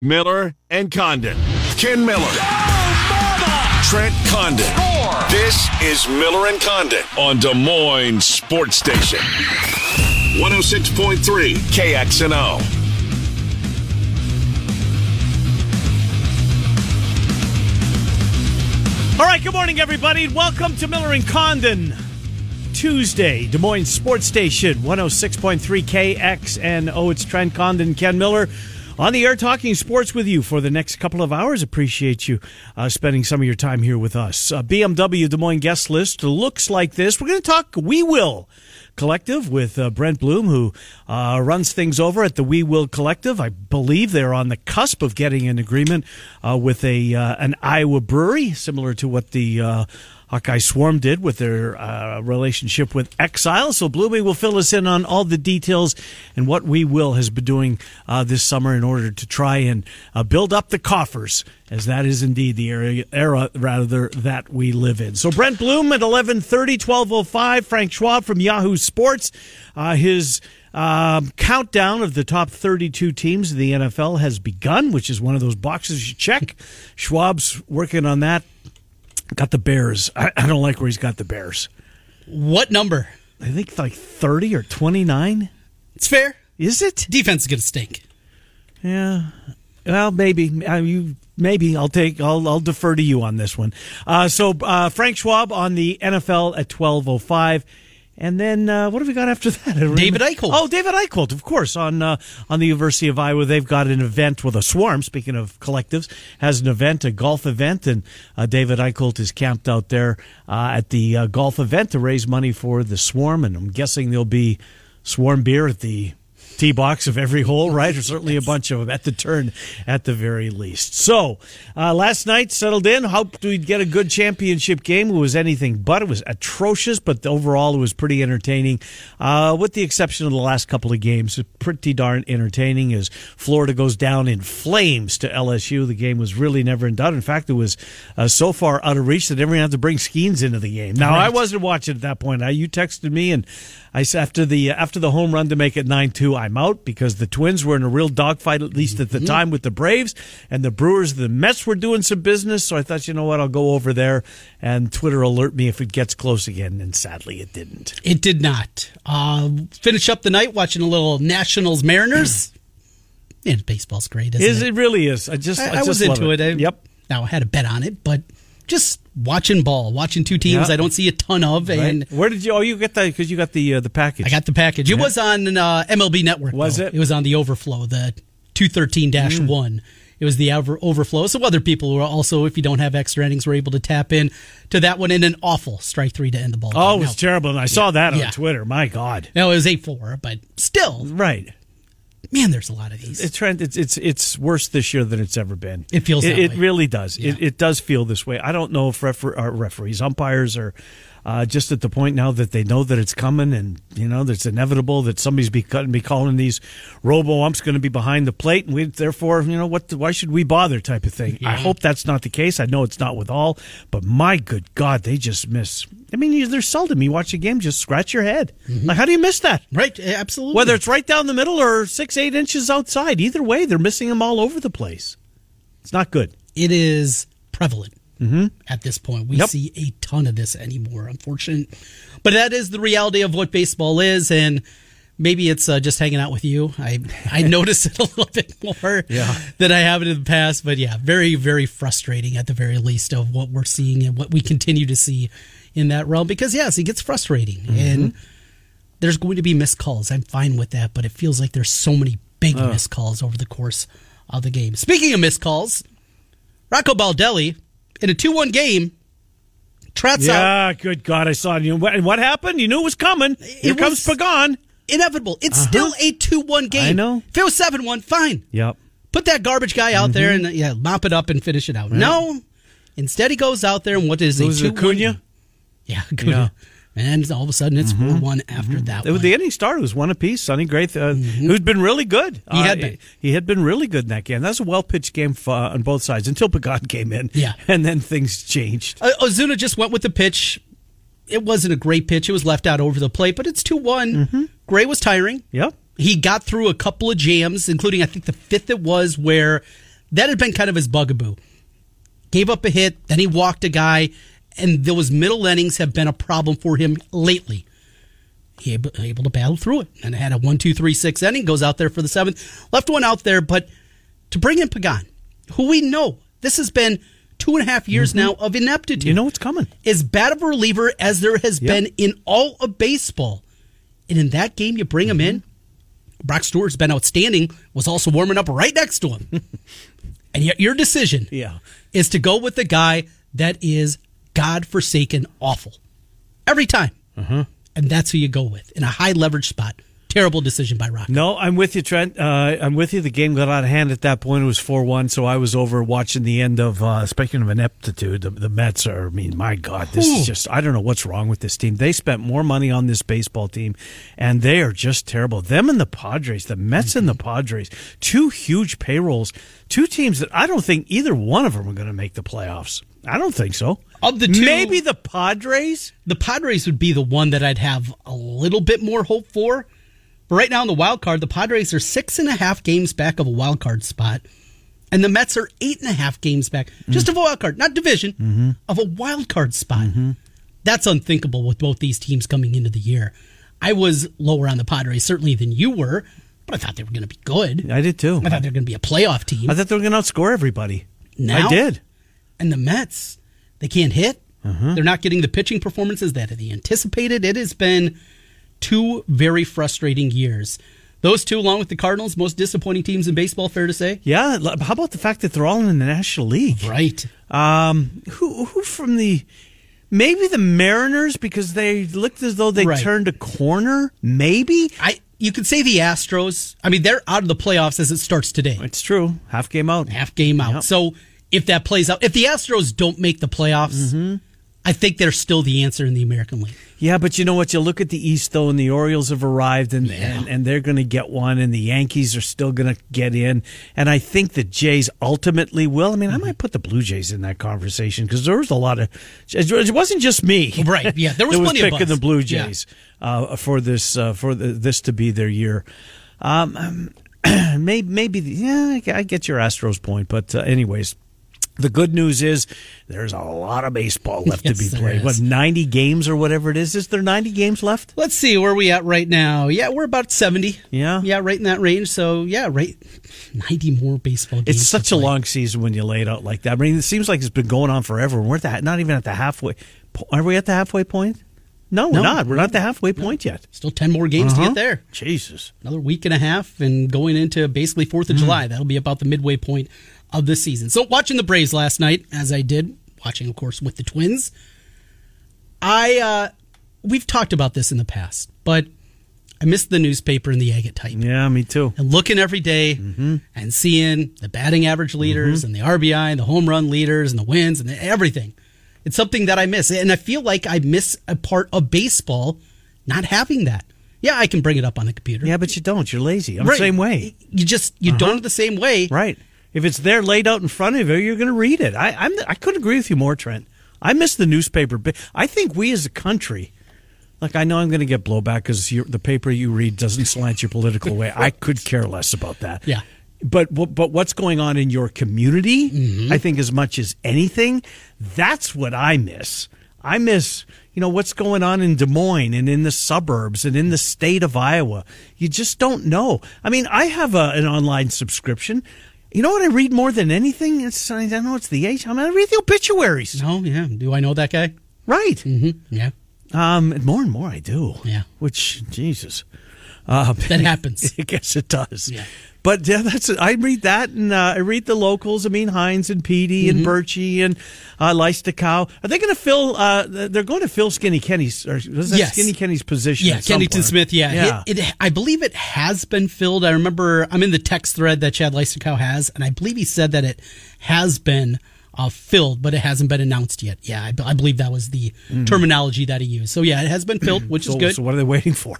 Miller and Condon. Ken Miller. Trent Condon. This is Miller and Condon on Des Moines Sports Station. 106.3 KXNO. All right, good morning, everybody. Welcome to Miller and Condon. Tuesday, Des Moines Sports Station, 106.3 KXNO. It's Trent Condon, Ken Miller on the air talking sports with you for the next couple of hours. Appreciate you uh, spending some of your time here with us. Uh, BMW Des Moines guest list looks like this. We're going to talk We Will Collective with uh, Brent Blum, who uh, runs things over at the We Will Collective. I believe they're on the cusp of getting an agreement uh, with a uh, an Iowa brewery, similar to what the uh, Hawkeye Swarm did with their uh, relationship with Exile. So Bloomy will fill us in on all the details and what We Will has been doing uh, this summer in order to try and uh, build up the coffers, as that is indeed the era, era rather that we live in. So Brent Blum at 1130, 1205, Frank Schwab from Yahoo Sports. Uh, his um, countdown of the top 32 teams in the NFL has begun, which is one of those boxes you check. Schwab's working on that Got the Bears. I, I don't like where he's got the Bears. What number? I think like 30 or 29. It's fair. Is it? Defense is going to stink. Yeah. Well, maybe. Uh, you maybe I'll take I'll I'll defer to you on this one. Uh, so uh, Frank Schwab on the NFL at 1205. And then uh, what have we got after that? David Eichholt. Oh, David Eichholt, of course, on uh, on the University of Iowa. They've got an event with a swarm. Speaking of collectives, has an event, a golf event, and uh, David Eichholt is camped out there uh, at the uh, golf event to raise money for the swarm. And I'm guessing there'll be swarm beer at the tee box of every hole, right? Or certainly a bunch of them at the turn at the very least. So uh, last night settled in. Hoped we'd get a good championship game. It was anything but. It was atrocious, but overall it was pretty entertaining, uh, with the exception of the last couple of games. Pretty darn entertaining as Florida goes down in flames to LSU. The game was really never in doubt. In fact, it was uh, so far out of reach that they didn't have to bring Skenes into the game. Now right. I wasn't watching at that point. I, you texted me and I after the after the home run to make it nine two. I I'm out because the Twins were in a real dogfight, at least at the mm-hmm. time, with the Braves, and the Brewers, the Mets were doing some business. So I thought, you know what, I'll go over there and Twitter alert me if it gets close again. And sadly, it didn't. It did not. Uh, finish up the night watching a little Nationals Mariners. and baseball's great, isn't is, it? It really is. I just, I, I, I just was into it. it. I, yep. Now I had a bet on it, but just watching ball, watching two teams yeah. I don't see a ton of. Right. And where did you? Oh, you get that because you got the uh, the package. I got the package. It yeah. was on uh, MLB Network. Was though. it? It was on the Overflow, the two thirteen dash mm. one. It was the over- overflow. So other people were also, if you don't have extra innings, were able to tap in to that one in an awful strike three to end the ball. Oh, it was now, terrible. And I yeah, saw that on Twitter. My God. No, it was eight four, but still, right man, there's a lot of these. It's Trent. It's it's it's worse this year than it's ever been. It feels. It, it really does. Yeah. It, it does feel this way. I don't know if refer, uh, referees, umpires are uh, just at the point now that they know that it's coming, and you know it's inevitable that somebody's be cutting, be calling these robo umps going to be behind the plate, and we therefore, you know, what? Why should we bother? Type of thing. Yeah. I hope that's not the case. I know it's not with all, but my good God, they just miss. I mean, there's seldom you watch a game just scratch your head. Mm-hmm. Like, how do you miss that? Right, absolutely. Whether it's right down the middle or six, eight inches outside, either way, they're missing them all over the place. It's not good. It is prevalent mm-hmm. at this point. We yep. see a ton of this anymore, unfortunate. But that is the reality of what baseball is, and maybe it's uh, just hanging out with you. I I notice it a little bit more yeah. than I have it in the past. But yeah, very very frustrating at the very least of what we're seeing and what we continue to see in that realm. Because yes, it gets frustrating mm-hmm. and. There's going to be missed calls. I'm fine with that, but it feels like there's so many big oh. missed calls over the course of the game. Speaking of missed calls, Rocco Baldelli in a 2 1 game. Trots yeah, out. good God, I saw you. What, what happened? You knew it was coming. Here it comes Pagan. Inevitable. It's uh-huh. still a 2 1 game. I know. If it was 7 1, fine. Yep. Put that garbage guy out mm-hmm. there and yeah, mop it up and finish it out. Right. No. Instead, he goes out there and what is it? Acuna? Yeah, Acuna. Yeah and all of a sudden it's mm-hmm. 4 1 after mm-hmm. that. One. The inning started was one apiece. Sonny Gray, uh, mm-hmm. who's been really good. He uh, had been. He had been really good in that game. That was a well pitched game for, uh, on both sides until Pagan came in. Yeah. And then things changed. Uh, Ozuna just went with the pitch. It wasn't a great pitch. It was left out over the plate, but it's 2 one mm-hmm. Gray was tiring. Yep. He got through a couple of jams, including, I think, the fifth it was, where That had been kind of his bugaboo. Gave up a hit, then he walked a guy, and those middle innings have been a problem for him lately. He able, able to battle through it, and had a one, two, three, six inning. Goes out there for the seventh, left one out there, but to bring in Pagan, who we know this has been two and a half years Mm-hmm. now of ineptitude. You know what's coming. as bad of a reliever as there has Yep. been in all of baseball. And in that game, you bring him in. Brock Stewart's been outstanding, was also warming up right next to him. and yet, your decision Yeah. is to go with the guy that is God-forsaken awful. Every time. Uh-huh. And that's who you go with in a high leverage spot. Terrible decision by Rock. No, I'm with you, Trent. Uh, I'm with you. The game got out of hand at that point. It was 4 1, so I was over watching the end of, uh, speaking of ineptitude, the, the Mets are, I mean, my God, this is just, I don't know what's wrong with this team. They spent more money on this baseball team, and they are just terrible. Them and the Padres, the Mets and the Padres, two huge payrolls, two teams that I don't think either one of them are going to make the playoffs. I don't think so. Of the two- maybe the Padres. the Padres would be the one that I'd have a little bit more hope for. But right now in the wild card, the Padres are six and a half games back of a wild card spot, and the Mets are eight and a half games back, just of a wild card, not division, mm-hmm. of a wild card spot. Mm-hmm. That's unthinkable with both these teams coming into the year. I was lower on the Padres certainly than you were, but I thought they were going to be good. I did too. I thought they were going to be a playoff team. I thought they were going to outscore everybody. Now? I did. And the Mets, they can't hit. They're not getting the pitching performances that they anticipated. It has been two very frustrating years. Those two, along with the Cardinals, most disappointing teams in baseball, fair to say? Yeah. How about the fact that they're all in the National League? Right. Um, who who from the maybe the Mariners because they looked as though they Right. turned a corner. Maybe I you could say the Astros. I mean, they're out of the playoffs as it starts today. it's true. Half game out. Half game out. Yep. So if that plays out, if the Astros don't make the playoffs, I think they're still the answer in the American League. Yeah, but you know what? You look at the East though, and the Orioles have arrived, and and, and they're going to get one, and the Yankees are still going to get in, and I think the Jays ultimately will. I mean, I might put the Blue Jays in that conversation because there was a lot of. It wasn't just me, Right, yeah, there was that plenty of picking the Blue Yeah. Jays uh, for this uh, for the, this to be their year. Um, maybe maybe yeah, I get your Astros point, but uh, anyways. The good news is there's a lot of baseball left Yes, to be played. What, 90 games or whatever it is? Is there 90 games left? Let's see where are we at right now. Yeah, we're about seventy. Yeah? yeah, right in that range. So yeah, right, ninety more baseball games. It's to such a play. long season when you lay it out like that. I mean, it seems like it's been going on forever. We're at the, not even at the halfway. Are we at the halfway point? No, we're No. not. We're not at the halfway point yet. Still ten more games to Uh-huh. get there. Jesus. Another week and a half, and going into basically Fourth of Hmm. July. That'll be about the midway point of the season. So watching the Braves last night, as I did, watching of course with the Twins. I uh we've talked about this in the past, but I missed the newspaper and the agate type. Yeah, me too. and looking every day Mm-hmm. and seeing the batting average leaders and the RBI and the home run leaders and the wins and the, everything. It's something that I miss. And I feel like I miss a part of baseball not having that. Yeah, I can bring it up on the computer. Yeah, but you don't. You're lazy. I'm Right. the same way. You just you don't do it the same way. Right. If it's there laid out in front of you, you're going to read it. I, I'm, I couldn't agree with you more, Trent. I miss the newspaper. I think we as a country, like I know I'm going to get blowback because the paper you read doesn't slant your political way. I could care less about that. Yeah. But but what's going on in your community? Mm-hmm. I think as much as anything, that's what I miss. I miss you know what's going on in Des Moines and in the suburbs and in the state of Iowa. You just don't know. I mean, I have a, an online subscription. You know what I read more than anything? It's I don't know it's the age. I mean, I read the obituaries. Oh yeah. Do I know that guy? Right. Mm-hmm. Yeah. Um, and more and more I do. Yeah. Which Jesus. Um, That happens. I guess it does. Yeah. But yeah, that's. I read that, and uh, I read the locals. I mean, Hines and Petey Mm-hmm. and Birchie and uh, Are they going to fill? Uh, they're going to fill Skinny Kenny's. Or Yes. Skinny Kenny's position? Yeah, Kennington? Smith. Yeah, yeah. It, it, I believe it has been filled. I remember I'm in the text thread that Chad Leistikow has, and I believe he said that it has been uh, filled, but it hasn't been announced yet. Yeah, I, I believe that was the terminology that he used. So yeah, it has been filled, which so, is good. so what are they waiting for?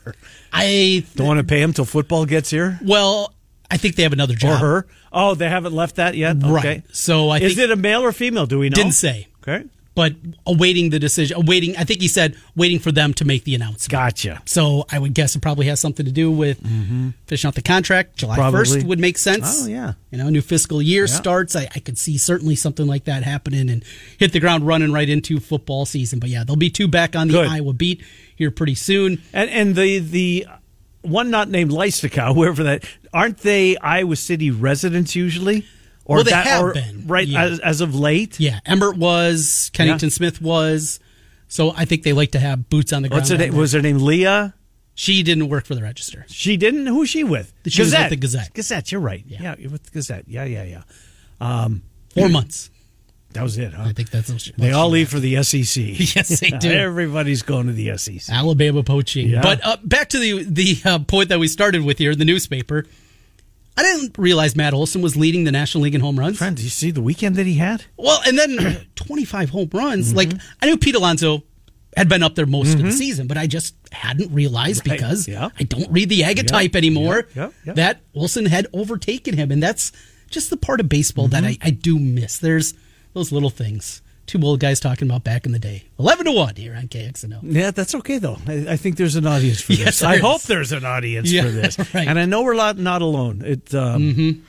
I Don't want to pay him till football gets here, well, I think they have another or job. her? Oh, they haven't left that yet. Right. Okay. So I is it a male or female? Do we know? didn't say. Okay. but awaiting the decision. Awaiting, I think he said waiting for them to make the announcement. Gotcha. So I would guess it probably has something to do with mm-hmm. finishing out the contract. July Probably. first would make sense. Oh, yeah. you know, new fiscal year Yeah. starts. I, I could see certainly something like that happening and hit the ground running right into football season. But yeah, there'll be two back on the Good. Iowa beat here pretty soon. And and the the one not named Leistikow, whoever that aren't they Iowa City residents usually? Or Well, they that, have or- been, right yeah. as, as of late. Yeah, Emmert was, Kennington Yeah. Smith was. So I think they like to have boots on the ground. What's her name? Was her name Leah? she didn't work for the Register. She didn't. Who's she with? She was with the Gazette. Gazette. You're right. Yeah, you're with the Gazette. Yeah, yeah, yeah. Um, Four months. That was it. Huh? I think that's what they all leave for the SEC. Yes, they do. Everybody's going to the SEC. Alabama poaching. Yeah. But uh, back to the the uh, point that we started with here, the newspaper. I didn't realize Matt Olson was leading the National League in home runs. Friend, did you see the weekend that he had? Well, and then 25 home runs. Mm-hmm. Like I knew Pete Alonso had been up there most of the season, but I just hadn't realized Right, because yeah. I don't read the agate type Yeah, anymore yeah, that Olson had overtaken him, and that's just the part of baseball that Mm-hmm. I, I do miss. There's those little things. Two old guys talking about back in the day. 11 to 1 here on KXNO. Yeah, that's okay though. I, I think there's an audience for Yes, this. I is. hope there's an audience Yeah, for this, right. and I know we're not, not alone. It um,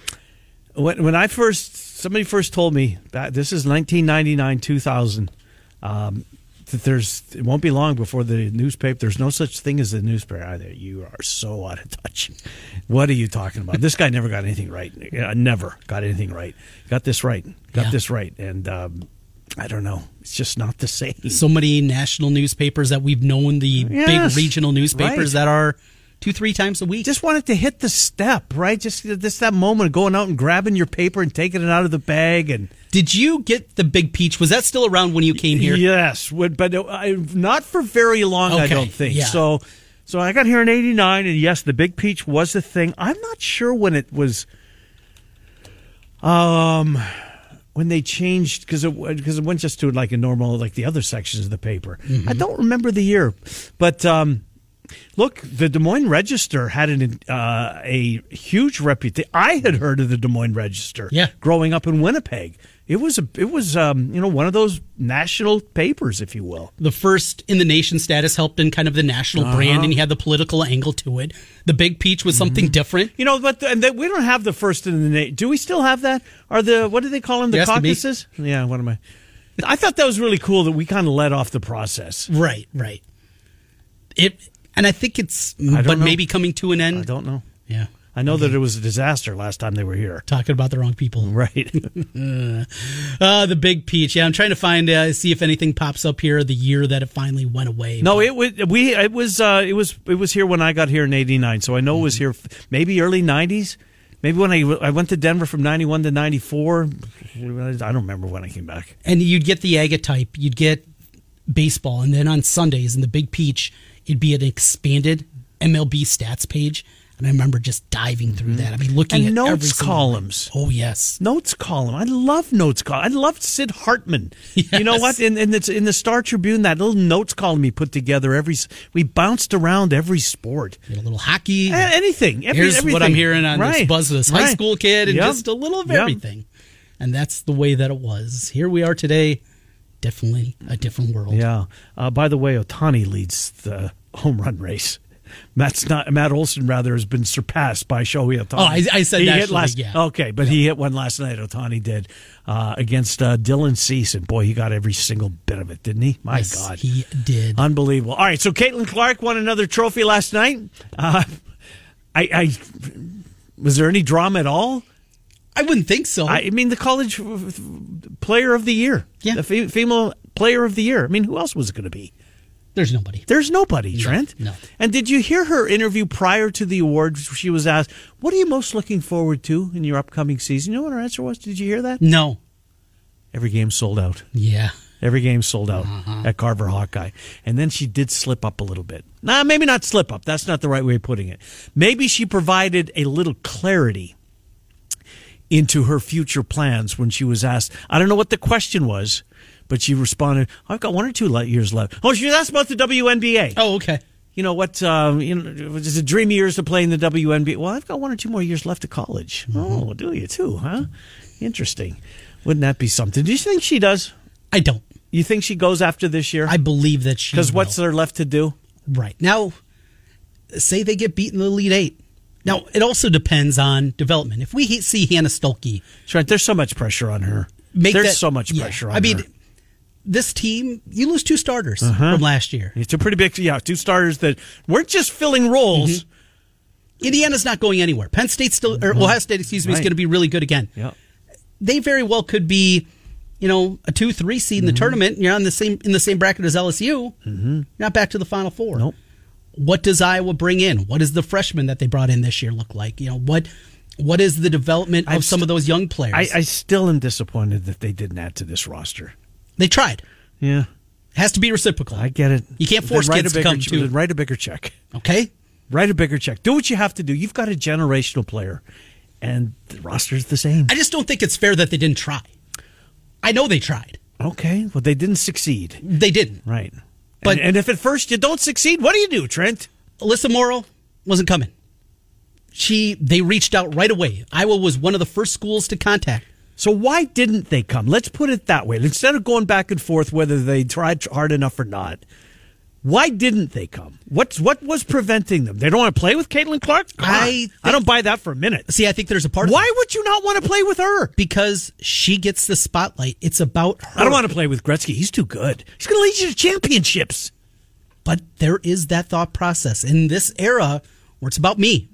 when when I first somebody first told me that this is 1999 2000 um, that there's it won't be long before the newspaper. There's no such thing as a newspaper either. You are so out of touch. What are you talking about? this guy never got anything right. Never got anything right. Got this right. Got Yeah. this right, and. Um, I don't know. It's just not the same. So many national newspapers that we've known, the Yes, big regional newspapers right. that are two, three times a week. just wanted to hit the step, right? Just this that moment of going out and grabbing your paper and taking it out of the bag and Did you get the big peach? Was that still around when you came here? yes, but not for very long. I don't think yeah. so. So I got here in '89, and yes, the Big Peach was a thing. I'm not sure when it was. Um, when they changed because it because it went just to like a normal like the other sections of the paper. Mm-hmm. I don't remember the year, but um, look, the Des Moines Register had an uh, a huge reputation. I had heard of the Des Moines Register, Yeah. growing up in Winnipeg. It was a it was um, you know one of those national papers, if you will. the first in the nation status helped in kind of the national Uh-huh. brand, and you had the political angle to it. The big peach was something Mm-hmm. different. You know, but and that we don't have the first in the nation. Do we still have that? Are the what do they call them? The Yes, caucuses? Yeah. What am I? I thought that was really cool that we kind of led off the process. Right, right. It, and I think it's, don't but know. maybe coming to an end. I don't know. Yeah, I know that it was a disaster last time they were here. talking about the wrong people. Right. Uh, the big peach. Yeah, I'm trying to find uh, see if anything pops up here the year that it finally went away. no, it was we. It was. Uh, it was. It was here when I got here in '89. So I know it was here. Maybe early '90s. Maybe when I I went to Denver from '91 to '94. I don't remember when I came back. and you'd get the agate type, you'd get baseball, and then on Sundays in the Big Peach, it'd be an expanded MLB stats page. And I remember just diving through that. I mean, looking And at notes columns. one. Oh yes, Notes column. I love notes column. I love Sid Hartman. You know what? In in the, in the Star Tribune, that little notes column he put together. Every we bounced around every sport. A little hockey. A- Anything. Every, Here's everything. what I'm hearing on this Right. buzz this high Right. school kid, and Yep. just a little of Yep. everything. And that's the way that it was. Here we are today. Definitely a different world. Yeah. Uh, by the way, Ohtani leads the home run race. Matt's not Matt Olson rather has been surpassed by Shohei Ohtani. Oh, I- I said he hit last. Yeah. Okay, but he hit one last night. Ohtani did uh, against uh, Dylan Cease, and boy, he got every single bit of it, didn't he? My Yes, God, he did. Unbelievable. All right, so Caitlin Clark won another trophy last night. Uh, I, I was there any drama at all? I wouldn't think so. I mean, the college player of the year, Yeah. the fe- female player of the year. I mean, who else was it going to be? There's nobody. There's nobody, Trent. no. And did you hear her interview prior to the awards? She was asked, "What are you most looking forward to in your upcoming season?" You know what her answer was? Did you hear that? No. Every game sold out. Yeah. Every game sold out Uh-huh. at Carver Hawkeye. And then she did slip up a little bit. Nah, maybe not slip up. That's not the right way of putting it. Maybe she provided a little clarity into her future plans when she was asked. I don't know what the question was, but she responded, I've got one or two years left. Oh, she was asked about the WNBA. Oh, okay. You know what? Um, you know, is it dream years to play in the WNBA? Well, I've got one or two more years left of college. Oh, do you too, huh? Interesting. Wouldn't that be something? Do you think she does? I don't. You think she goes after this year? I believe that she Because what's there left to do? right now? Say they get beaten in the Elite Eight. Now it also depends on development. If we see Hannah Stuelke right? there's so much pressure on her. make there's that- so much yeah. pressure on I mean, her. This team you lose two starters Uh-huh. from last year. It's a pretty big, yeah, two starters that weren't just filling roles. Mm-hmm. Indiana's not going anywhere. Penn State still, or Ohio State, excuse me, is going to be really good again. Yeah. They very well could be, you know, a two, three seed in Mm-hmm. the tournament. You're on the same in the same bracket as LSU. Mm-hmm. Not back to the Final Four. Nope. What does Iowa bring in? What does the freshman that they brought in this year look like? You know what? What is the development of I've some st- of those young players? I, I still am disappointed that they didn't add to this roster. They tried. Yeah, It has to be reciprocal. I get it. You can't force kids to come to- Write a bigger check. okay. Write a bigger check. Do what you have to do. You've got a generational player, and the roster's the same. I just don't think it's fair that they didn't try. I know they tried. Okay, well, they didn't succeed. They didn't. Right. But- and, and if at first you don't succeed, what do you do, Trent? Aneesah Morrow wasn't coming. She they reached out right away. Iowa was one of the first schools to contact. So why didn't they come? Let's put it that way. Instead of going back and forth whether they tried hard enough or not, why didn't they come? What's what was preventing them? They don't want to play with Caitlin Clark. Come on. I ah, I don't buy that for a minute. See, I think there's a part. Why of it. would you not want to play with her? Because she gets the spotlight. It's about her. I don't want to play with Gretzky. He's too good. He's going to lead you to championships. But there is that thought process in this era where it's about me.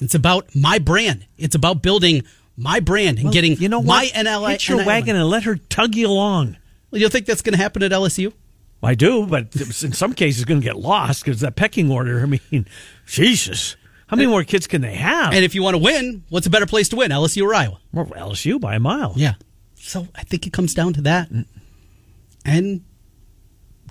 It's about my brand. It's about building my brand and getting you know my what? NLI. Hitch your NIL. wagon and let her tug you along. Well, you think that's going to happen at LSU? I do, but in some cases, it's going to get lost because that pecking order. I mean, Jesus, how many uh, more kids can they have? And if you want to win, what's a better place to win, LSU or Iowa? Well, LSU by a mile. Yeah. So I think it comes down to that. Mm. And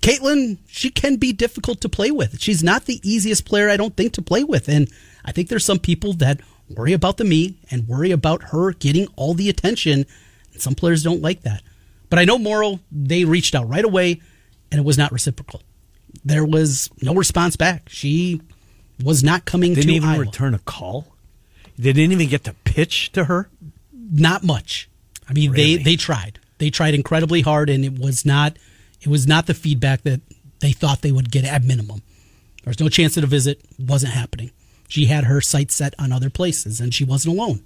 Caitlin, she can be difficult to play with. She's not the easiest player, I don't think, to play with. And I think there's some people that worry about the me and worry about her getting all the attention. And some players don't like that. But I know Morrow, they reached out right away and it was not reciprocal. There was no response back. She was not coming they Didn't to even Iowa. return a call. They didn't even get to pitch to her. not much. I mean, Really? they they tried. They tried incredibly hard, and it was not it was not the feedback that they thought they would get at minimum. There was no chance at a visit. wasn't happening. She had her sights set on other places, and she wasn't alone.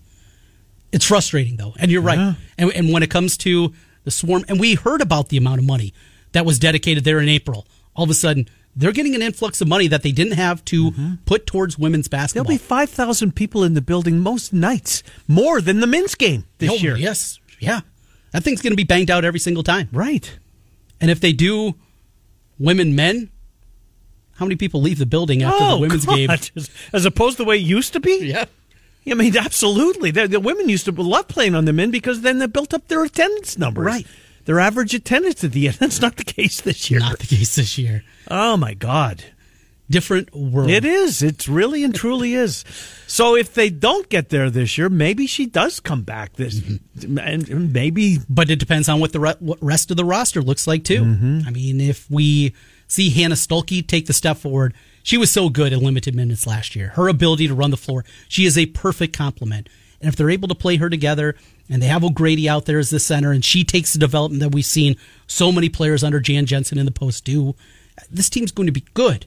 It's frustrating though, and you're right. Yeah. And, and when it comes to the swarm, and we heard about the amount of money that was dedicated there in April. All of a sudden, they're getting an influx of money that they didn't have to mm-hmm. put towards women's basketball. There'll be five thousand people in the building most nights, more than the men's game this Oh, year. Yes, yeah, that thing's going to be banged out every single time. Right. And if they do women men, how many people leave the building after oh, the women's God. game? As, opposed to the way it used to be. Yeah. I mean, absolutely. The, the women used to love playing on the men because then they built up their attendance numbers. Right. Their average attendance at the end. That's not the case this year. Not the case this year. Oh my God. Different world. It is. It really and truly is. So if they don't get there this year, maybe she does come back this, Mm-hmm. and maybe But it depends on what the re- what rest of the roster looks like too. Mm-hmm. I mean, if we see Hannah Stuelke take the step forward, she was so good in limited minutes last year. Her ability to run the floor, she is a perfect complement. And if they're able to play her together, and they have O'Grady out there as the center, and she takes the development that we've seen so many players under Jan Jensen in the post do, this team's going to be good.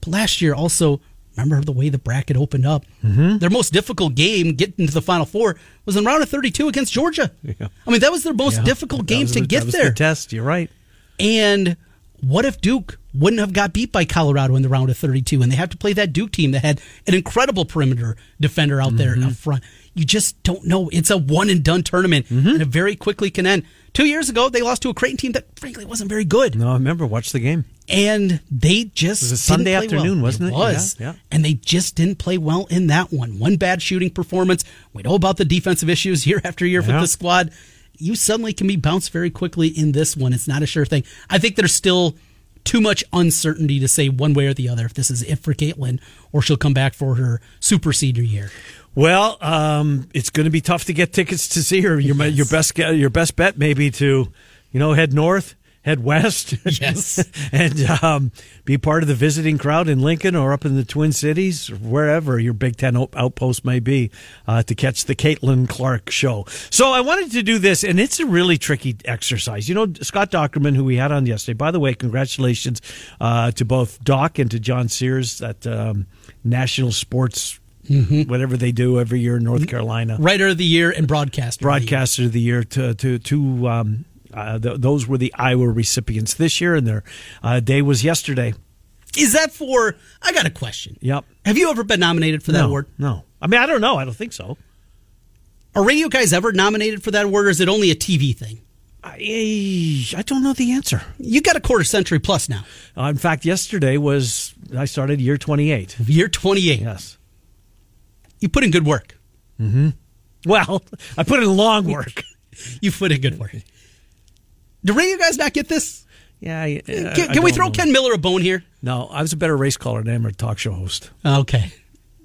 But last year, also, remember the way the bracket opened up? Mm-hmm. Their most difficult game, getting to the Final Four, was in round of 32 against Georgia. Yeah. I mean, that was their most Yeah, difficult game to the- get there. The test. You're right. And what if Duke wouldn't have got beat by Colorado in the round of 32 and they have to play that Duke team that had an incredible perimeter defender out there Mm-hmm. up front? You just don't know. It's a one and done tournament Mm-hmm. and it very quickly can end. Two years ago, they lost to a Creighton team that frankly wasn't very good. No, I remember. Watch the game. And they just was a Sunday afternoon, well. wasn't it? was. Yeah, yeah. And they just didn't play well in that one. One bad shooting performance. We know about the defensive issues year after year Yeah. with the squad. You suddenly can be bounced very quickly in this one. It's not a sure thing. I think there's still too much uncertainty to say one way or the other if this is it for Caitlin or she'll come back for her super senior year. Well, um, it's going to be tough to get tickets to see her. Your your best your best bet maybe to, you know, head north, head west. Yes. and um, be part of the visiting crowd in Lincoln or up in the Twin Cities, or wherever your Big Ten outpost may be, uh, to catch the Caitlin Clark show. So I wanted to do this, and it's a really tricky exercise. You know, Scott Dochterman, who we had on yesterday, by the way, congratulations uh, to both Doc and to John Sears at um, National Sports. Whatever they do every year in North Carolina, Writer of the year and broadcaster. of the year. broadcaster of the year to to to um, uh, th- those were the Iowa recipients this year, and their uh, day was yesterday. Is that for? I got a question. Yep. Have you ever been nominated for that no, award? No, I mean I don't know. I don't think so. Are radio guys ever nominated for that award, or is it only a TV thing? I I don't know the answer. You got a quarter century plus now. Uh, in fact, yesterday was I started year twenty eight. Year 28. Yes. You put in good work. Mhm. Well, I put in long work. You put in good work. Do radio guys not get this? yeah. I, Can, I- I can we throw know. Ken Miller a bone here? No, I was a better race caller than I am a talk show host. Okay.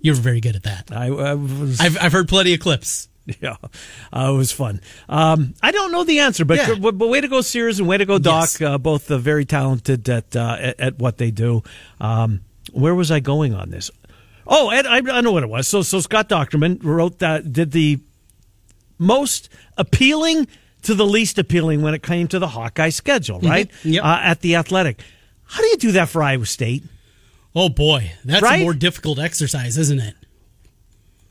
You're very good at that. I, I was. I've, I've heard plenty of clips. Yeah, uh, it was fun. Um, I don't know the answer, but, Yeah. but, but way to go, Sears, and way to go, Doc. Yes. Uh, both uh, very talented at, uh, at at what they do. Um, where was I going on this? Oh, Ed, I, I know what it was. So so Scott Dochterman wrote that did the most appealing to the least appealing when it came to the Hawkeye schedule, right? Yep. Uh, at the Athletic. How do you do that for Iowa State? Oh, boy. That's Right? a more difficult exercise, isn't it?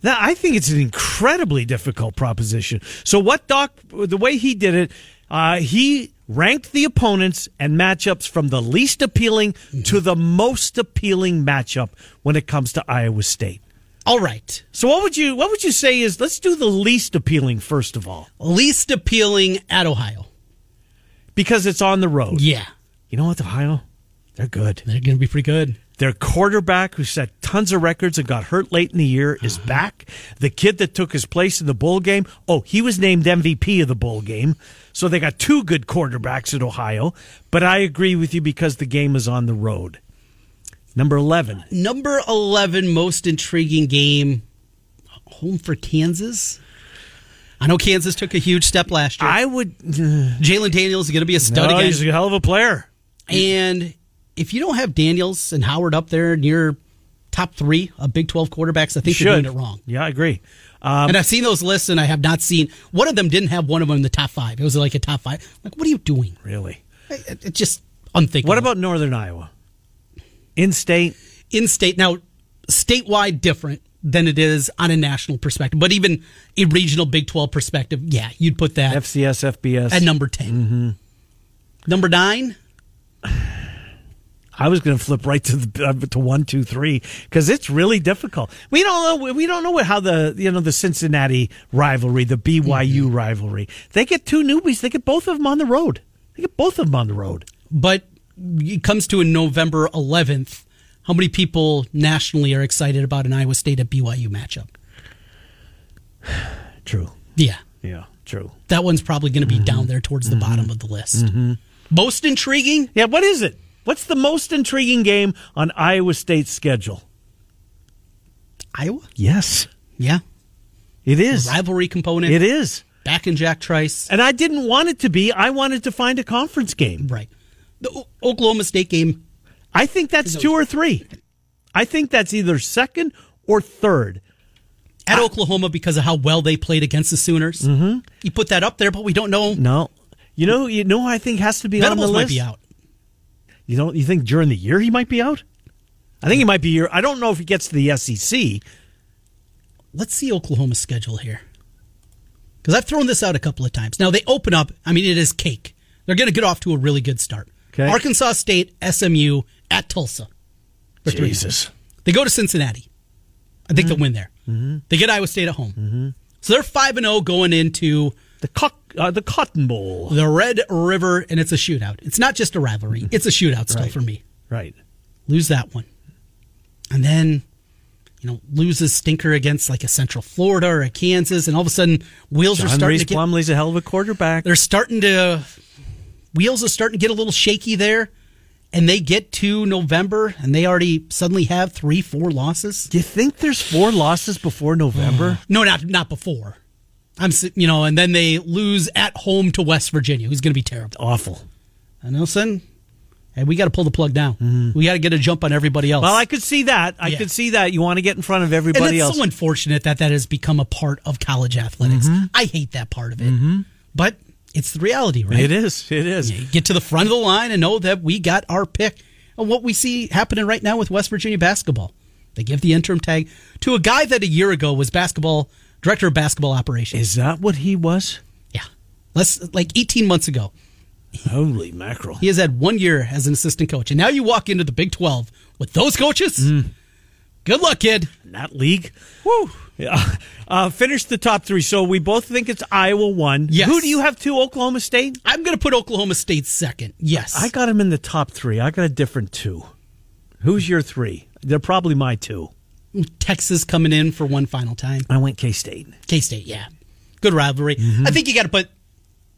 That I think it's an incredibly difficult proposition. So what Doc, the way he did it, uh, he ranked the opponents and matchups from the least appealing to the most appealing matchup when it comes to Iowa State. All right. So what would you what would you say is let's do the least appealing first of all Least appealing at Ohio. because it's on the road. Yeah. You know what, Ohio? They're good. They're going to be pretty good. Their quarterback, who set tons of records and got hurt late in the year, is uh-huh. back. The kid that took his place in the bowl game, oh, he was named MVP of the bowl game. So they got two good quarterbacks at Ohio. But I agree with you because the game is on the road. Number 11. Number 11 most intriguing game home for Kansas. I know Kansas took a huge step last year. I would. Jalon Daniels is going to be a stud No, again. he's a hell of a player. And if you don't have Daniels and Howard up there near top three of Big 12 quarterbacks, I think you're doing it wrong. Yeah, I agree. Um, and I've seen those lists, and I have not seen one of them didn't have one of them in the top five. It was like a top five. Like, what are you doing? really. It- It's just unthinkable. What about Northern Iowa? In state? in state? Now, statewide different than it is on a national perspective, but even a regional Big 12 perspective, yeah, you'd put that FCS, FBS. at number 10. Mm-hmm. Number nine, I was going to flip right to the uh, to one, two, three because it's really difficult. We don't know. We don't know what, how the you know the Cincinnati rivalry, the BYU Mm-hmm. rivalry. They get two newbies. They get both of them on the road. They get both of them on the road. but it comes to a November 11th. How many people nationally are excited about an Iowa State at BYU matchup? True. Yeah, Yeah. True. that one's probably going to be Mm-hmm. down there towards the bottom of the list. Most intriguing? Yeah. What is it? What's the most intriguing game on Iowa State's schedule? Iowa? Yes, Yeah. it is. Rivalry component. It is. Back in Jack Trice. And I didn't want it to be. I wanted to find a conference game. Right. The O- Oklahoma State game. I think that's two or three. I think that's either second or third. at Oklahoma because of how well they played against the Sooners. Mm-hmm. You put that up there, but we don't know. No, you know, you know, who I think has to be on the list. might be out. You don't. You think during the year he might be out? I think he might be here. I don't know if he gets to the SEC. Let's see Oklahoma's schedule here. Because I've thrown this out a couple of times. Now they open up. I mean, it is cake. They're going to get off to a really good start. Okay. Arkansas State, SMU at Tulsa. Jesus. They go to Cincinnati. I think they'll win there. Mm-hmm. They get Iowa State at home. Mm-hmm. So they're five and zero going into The co- uh, the Cotton Bowl. the Red River, and it's a shootout. It's not just a rivalry; mm-hmm. it's a shootout still Right. for me. Right. lose that one. And then, you know, loses stinker against like a Central Florida or a Kansas, and all of a sudden wheels are starting Reese to get Plumlee's a hell of a quarterback. they're starting to wheels are starting to get a little shaky there. And they get to November and they already suddenly have three, four losses. Do you think there's four losses before November? No, not not before. I'm you know, and then they lose at home to West Virginia, who's going to be terrible. Awful. And all of hey, we got to pull the plug down. Mm-hmm. We got to get a jump on everybody else. Well, I could see that. I Yeah. could see that. You want to get in front of everybody it's else. so unfortunate that that has become a part of college athletics. Mm-hmm. I hate that part of it. Mm-hmm. But it's the reality, right? It is. It is. You get to the front of the line and know that we got our pick. And what we see happening right now with West Virginia basketball, they give the interim tag to a guy that a year ago was basketball director of basketball operations. Is that what he was? yeah, less like 18 months ago. Holy mackerel! He has had one year as an assistant coach, and now you walk into the Big 12 with those coaches. Mm. Good luck, kid. That league. Woo! Yeah. Uh, finish the top three. So we both think it's Iowa one. Yes. Who do you have two? Oklahoma State. I'm going to put Oklahoma State second. Yes, I got him in the top three. I got a different two. Who's your three? They're probably my two. Texas coming in for one final time. I went K State. K State, yeah. Good rivalry. I think you got to put.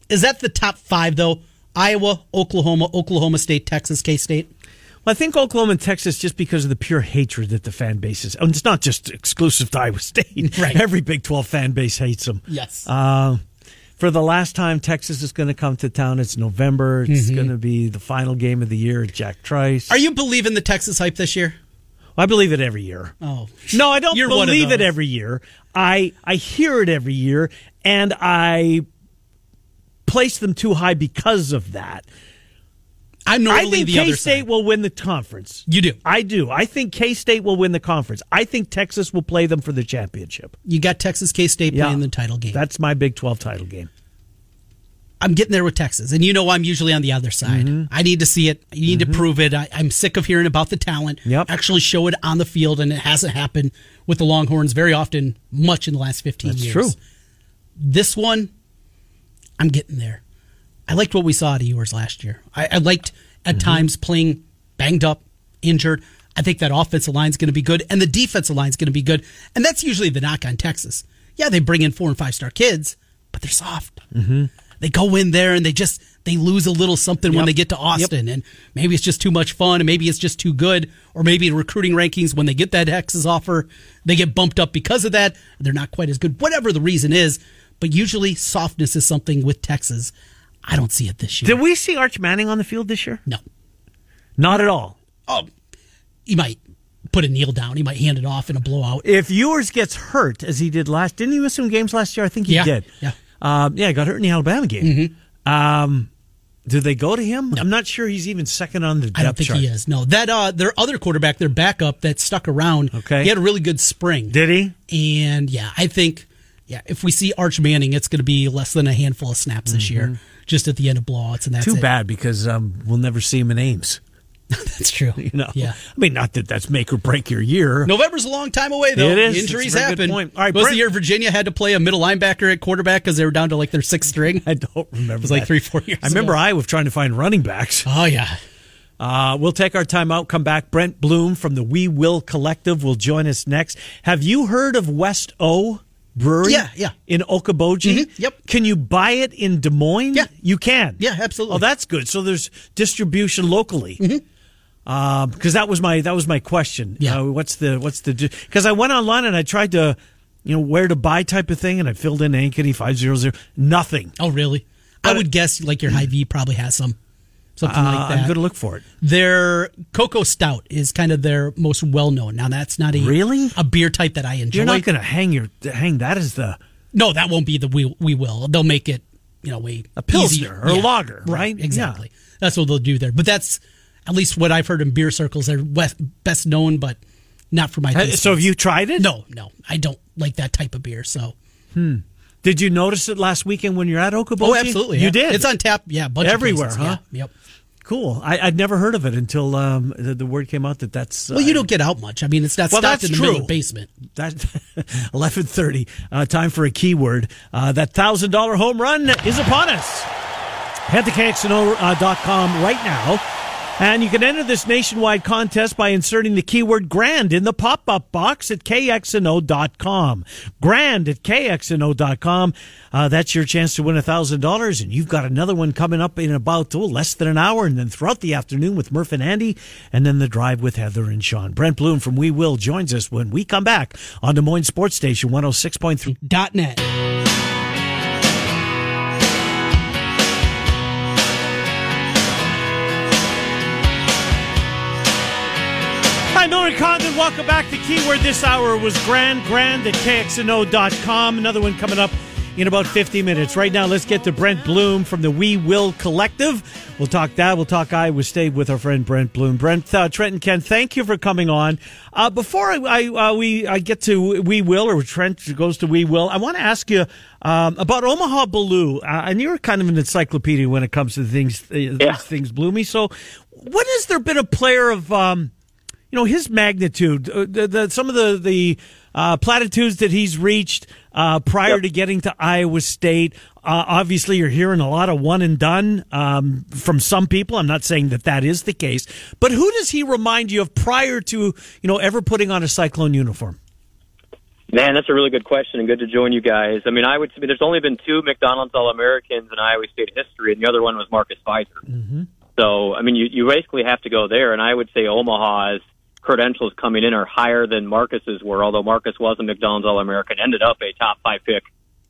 Is that the top five, though? Iowa, Oklahoma, Oklahoma State, Texas, K State? I think Oklahoma and Texas just because of the pure hatred that the fan base is. And it's not just exclusive to Iowa State. Right. Every Big 12 fan base hates them. Yes. Uh, for the last time Texas is going to come to town, it's November. It's going to be the final game of the year at Jack Trice. Are you believing the Texas hype this year? I believe it every year. Oh. No, I don't You're believe it every year. I I hear it every year, and I place them too high because of that. I'm I think the K other State will win the conference. You do. I do. I think K State will win the conference. I think Texas will play them for the championship. You got Texas, K State playing the title game. That's my Big Twelve title game. I'm getting there with Texas, and you know I'm usually on the other side. Mm-hmm. I need to see it. You need to prove it. I, I'm sick of hearing about the talent. Yep. Actually, show it on the field, and it hasn't happened with the Longhorns very often, much in the last 15 That's years. true. This one, I'm getting there. I liked what we saw at yours last year. I, I liked at Mm-hmm. times playing banged up, injured. I think that offensive line is going to be good, and the defensive line is going to be good. And that's usually the knock on Texas. Yeah, they bring in four and five star kids, but they're soft. Mm-hmm. They go in there and they just they lose a little something when they get to Austin, and maybe it's just too much fun, and maybe it's just too good, or maybe the recruiting rankings when they get that Texas offer, they get bumped up because of that. They're not quite as good, whatever the reason is. But usually, softness is something with Texas. I don't see it this year. Did we see Arch Manning on the field this year? no. Not at all. Oh, he might put a kneel down. He might hand it off in a blowout. If Ewers gets hurt as he did last, didn't he miss some games last year? I think he Yeah, did. yeah. um, yeah. He got hurt in the Alabama game. Um, do they go to him? I'm not sure he's even second on the depth I don't think chart. he is. No, that uh, their other quarterback, their backup that stuck around. Okay. he had a really good spring. Did he? And yeah, I think yeah, if we see Arch Manning, it's going to be less than a handful of snaps this year, just at the end of blowouts, and that's. Too it. bad because um, we'll never see him in Ames. That's true. You know, yeah. I mean, not that that's make or break your year. November's a long time away, though. It is. Injuries It's a very good happen. point. All right, was Brent- the year Virginia had to play a middle linebacker at quarterback because they were down to like their sixth string? I don't remember. It was like three, four years I remember ago. Iowa trying to find running backs. Oh yeah. Uh, we'll take our time out, come back. Brent Blum from the We Will Collective will join us next. Have you heard of West O Brewery? Yeah, yeah. In Okoboji? Mhm, yep. Can you buy it in Des Moines? Yeah. You can? Yeah, absolutely. Oh, that's good. So there's distribution locally. Because that was my that was my question. Mm-hmm. Yeah. Uh, what's the what's the because I went online and I tried to you know where to buy type of thing and I filled in Ankeny five zero zero nothing. Oh really? I But- would guess like your Hy-Vee probably has some something Uh, like that. I'm going to look for it. Their cocoa stout is kind of their most well known. Now that's not a Really? a beer type that I enjoy. You're not going to hang your hang that as the no, that won't be the we we will. They'll make it you know way A Pilsner or a lager, right? Exactly. That's what they'll do there. But that's at least what I've heard in beer circles. They're best known, but not for my. Taste So have you tried it? No, no, I don't like that type of beer. So. Did you notice it last weekend when you're at Okoboji? Oh, absolutely. You yeah. did. It's on tap. Yeah, Everywhere, huh? Yeah, Yep. cool. I, I'd never heard of it until um, the, the word came out that that's. Well, you don't get out much. I mean, it's not Well, stocked that's in the middle true. of the basement. That eleven thirty. Uh, time for a keyword. Uh, that thousand dollar home run is upon us. Head to kxno.com right now. And you can enter this nationwide contest by inserting the keyword grand in the pop up box at kxno.com. Grand at kxno.com. Uh, that's your chance to win $1,000. And you've got another one coming up in about oh, less than an hour. And then throughout the afternoon with Murph and Andy. And then the drive with Heather and Sean. Brent Blum from We Will joins us when we come back on Des Moines Sports Station 106.3. Dot net. Miller and Condon, welcome back. The keyword this hour was grand, grand at KXNO.com. Another one coming up in about 50 minutes. Right now, let's get to Brent Blum from the We Will Collective. We'll talk that. We'll talk Iowa State with our friend Brent Blum. Brent, uh, Trent, and Ken, thank you for coming on. Uh, before I, I uh, we I get to We Will or Trent goes to We Will, I want to ask you um, about Omaha Biliew. Uh, and you're kind of an encyclopedia when it comes to things, uh, Yeah. things, Bloomy. So, when has there been a player of um, you know his magnitude, uh, the, the, some of the the uh, platitudes that he's reached uh, prior Yep. to getting to Iowa State. Uh, obviously, you're hearing a lot of one and done um, from some people. I'm not saying that that is the case, but who does he remind you of prior to you know ever putting on a Cyclone uniform? Man, that's a really good question and good to join you guys. I mean, I would say there's only been two McDonald's All Americans in Iowa State history, and the other one was Marcus Fizer. So, I mean, you, you basically have to go there, and I would say Omaha's credentials coming in are higher than Marcus's were, although Marcus was a McDonald's All American, ended up a top five pick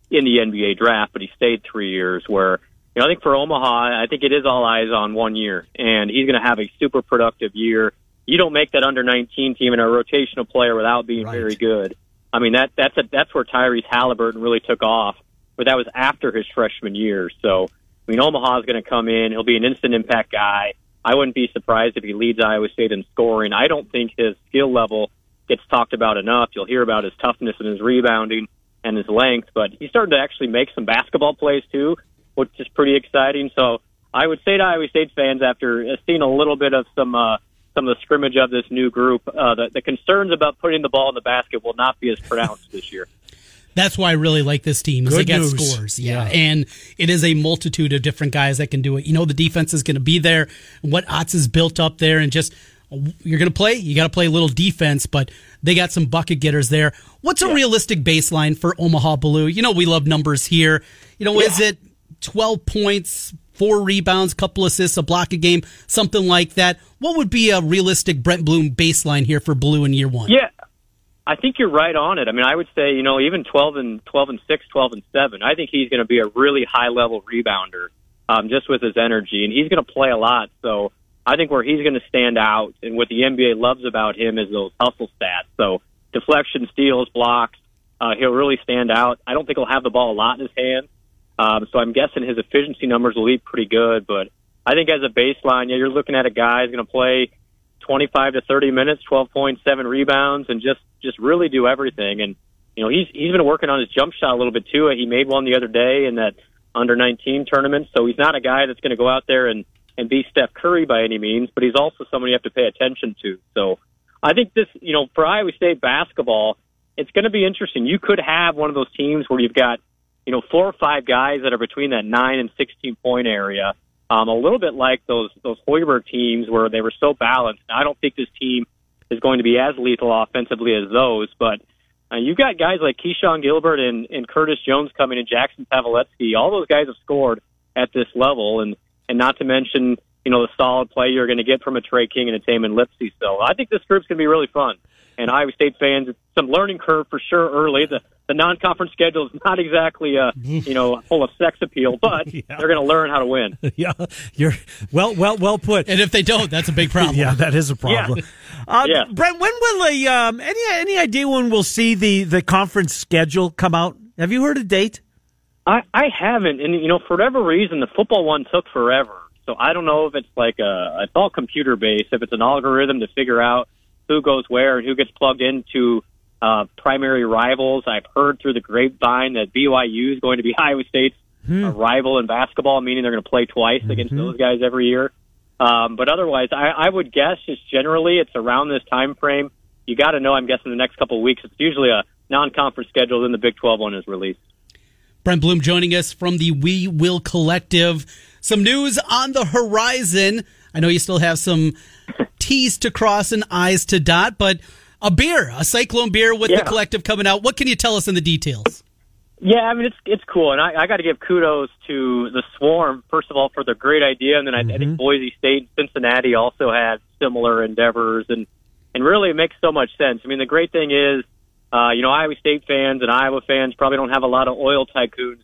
in the NBA draft, but he stayed three years. Where, you know, I think for Omaha, I think it is all eyes on one year, and he's going to have a super productive year. You don't make that under 19 team and a rotational player without being Right. very good. I mean, that that's a, that's where Tyrese Halliburton really took off, but that was after his freshman year. So, I mean, Omaha's going to come in. He'll be an instant impact guy. I wouldn't be surprised if he leads Iowa State in scoring. I don't think his skill level gets talked about enough. You'll hear about his toughness and his rebounding and his length, but he's starting to actually make some basketball plays too, which is pretty exciting. So I would say to Iowa State fans, after seeing a little bit of some uh, some of the scrimmage of this new group, uh, the, the concerns about putting the ball in the basket will not be as pronounced this year. That's why I really like this team. Is Good they get news. scores, yeah. Yeah. and it is a multitude of different guys that can do it. You know, the defense is going to be there. What Otz has built up there, and just you're going to play. You got to play a little defense, but they got some bucket getters there. What's a realistic baseline for Omaha Biliew? You know, we love numbers here. You know, is it 12 points, four rebounds, couple assists, a block a game, something like that? What would be a realistic Brent Blum baseline here for Biliew in year one? Yeah, I think you're right on it. I mean, I would say you know even 12 and 12 and six, 12 and seven. I think he's going to be a really high level rebounder, um, just with his energy, and he's going to play a lot. So I think where he's going to stand out, and what the NBA loves about him is those hustle stats. So deflection, steals, blocks. Uh, he'll really stand out. I don't think he'll have the ball a lot in his hand. Um, so I'm guessing his efficiency numbers will be pretty good. But I think as a baseline, yeah, you're looking at a guy who's going to play 25 to 30 minutes, 12.7 rebounds, and just just really do everything. And you know, he's he's been working on his jump shot a little bit too. Uh, he made one the other day in that under 19 tournament. So he's not a guy that's going to go out there and and be Steph Curry by any means, but he's also someone you have to pay attention to. So I think this, you know, for Iowa State basketball, it's going to be interesting. You could have one of those teams where you've got, you know, four or five guys that are between that nine and 16 point area. Um, a little bit like those those Hoiberg teams where they were so balanced. Now, I don't think this team is going to be as lethal offensively as those, but uh, you've got guys like Keshon Gilbert and, and Curtis Jones coming in, Jackson Paveletzke. All those guys have scored at this level, and and not to mention you know the solid play you're going to get from a Tre King and a Tamin Lipsey. So I think this group's going to be really fun. And Iowa State fans, it's some learning curve for sure early. The the non-conference schedule is not exactly uh you know full of sex appeal, but Yeah. they're going to learn how to win. yeah, you're well, well, well put. And if they don't, that's a big problem. Yeah, that is a problem. Uh, Yeah. Brent, when will the um, any any idea when we'll see the the conference schedule come out? Have you heard a date? I, I haven't, and you know, for whatever reason, the football one took forever. So I don't know if it's like a, it's all computer based, if it's an algorithm to figure out who goes where and who gets plugged into uh, primary rivals. I've heard through the grapevine that BYU is going to be Iowa State's uh, rival in basketball, meaning they're going to play twice against those guys every year. Um, but otherwise, I, I would guess just generally it's around this time frame. You got to know, I'm guessing the next couple of weeks. It's usually a non-conference schedule, then the Big 12 one is released. Brent Blum joining us from the We Will Collective. Some news on the horizon. I know you still have some T's to cross and I's to dot, but a beer, a Cyclone beer with Yeah. the collective coming out. What can you tell us in the details? Yeah, I mean it's it's cool, and I, I got to give kudos to the Swarm first of all for the great idea, and then I, I think Boise State, and Cincinnati also had similar endeavors, and and really it makes so much sense. I mean the great thing is, uh, you know, Iowa State fans and Iowa fans probably don't have a lot of oil tycoons,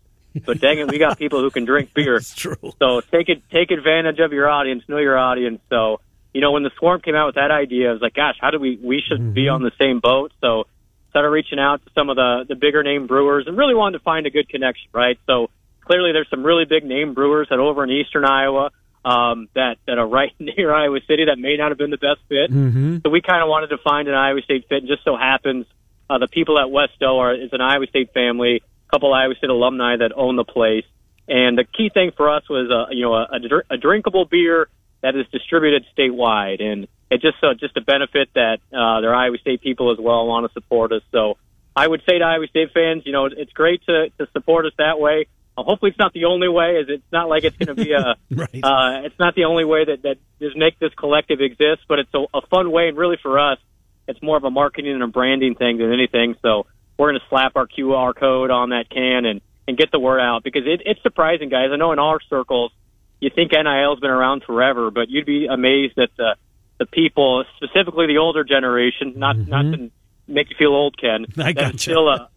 but dang it, we got people who can drink beer. It's true. So take it, take advantage of your audience, know your audience. So you know, when the swarm came out with that idea, I was like, gosh, how do we, we should mm-hmm. be on the same boat. So started reaching out to some of the, the bigger name brewers and really wanted to find a good connection, right? So clearly there's some really big name brewers that over in Eastern Iowa, um, that, that are right near Iowa City that may not have been the best fit. Mm-hmm. So we kind of wanted to find an Iowa State fit and just so happens, uh, the people at West O are, is an Iowa State family, a couple Iowa State alumni that own the place. And the key thing for us was, uh, you know, a, a, a drinkable beer that is distributed statewide, and it just uh, just a benefit that uh, their Iowa State people as well want to support us. So I would say to Iowa State fans, you know, it's great to to support us that way. Uh, hopefully, it's not the only way. Is it's not like it's going to be a. right. uh, it's not the only way that that just make this collective exist, but it's a, a fun way, and really for us, it's more of a marketing and a branding thing than anything. So we're going to slap our QR code on that can and and get the word out because it, it's surprising, guys. I know in our circles you think NIL's been around forever, but you'd be amazed at the the people, specifically the older generation, not mm-hmm. not to make you feel old, Ken. I that is still uh,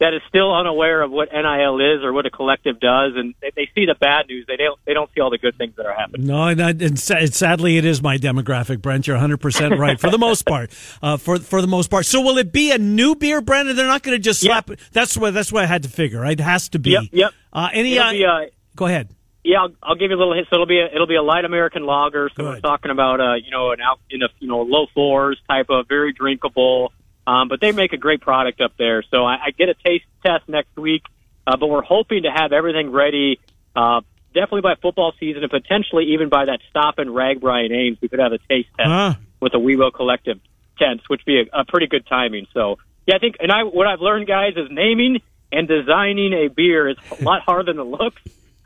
that is still unaware of what NIL is or what a collective does, and they, they see the bad news. They don't they don't see all the good things that are happening. No, and, and sadly, it is my demographic, Brent. You're 100 percent right for the most part. Uh, for for the most part. So will it be a new beer, Brent? They're not going to just slap. Yep. That's what that's what I had to figure. Right? It has to be. Yep. Yep. Uh, any? Uh, be, uh, go ahead. Yeah, I'll, I'll give you a little hint. So it'll be a, it'll be a light American lager. So Good. we're talking about uh, you know an out in a you know low fours type of very drinkable. Um, but they make a great product up there. So I, I get a taste test next week. Uh, but we're hoping to have everything ready. Uh, definitely by football season, and potentially even by that stop in RAGBRAI Ames, we could have a taste test huh. with the We Will Collective tents, which would be a, a pretty good timing. So yeah, I think, and I what I've learned, guys, is naming and designing a beer is a lot harder than it looks.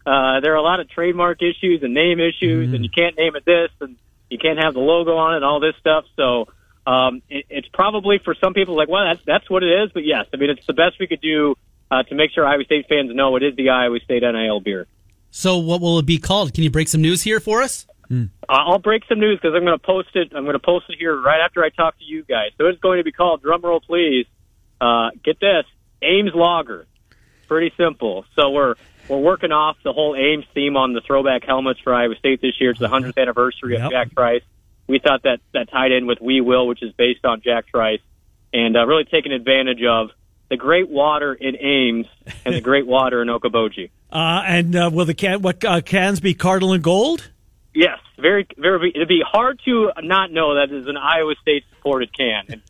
Uh, there are a lot of trademark issues and name issues, mm-hmm. and you can't name it this, and you can't have the logo on it, and all this stuff. So um, it, it's probably for some people like, well, that's that's what it is. But yes, I mean, it's the best we could do uh, to make sure Iowa State fans know it is the Iowa State NIL beer. So, what will it be called? Can you break some news here for us? Hmm. I'll break some news because I'm going to post it. I'm going to post it here right after I talk to you guys. So it's going to be called drumroll, please. Uh, get this, Ames Lager. Pretty simple. So we're we're working off the whole Ames theme on the throwback helmets for Iowa State this year. It's the 100th anniversary yep. of Jack Trice. We thought that that tied in with We Will, which is based on Jack Trice, and uh, really taking advantage of the great water in Ames and the great water in Okoboji. Uh, and uh, will the can what uh, cans be cardinal and gold? Yes, very, very. It'd be hard to not know that is an Iowa State supported can. And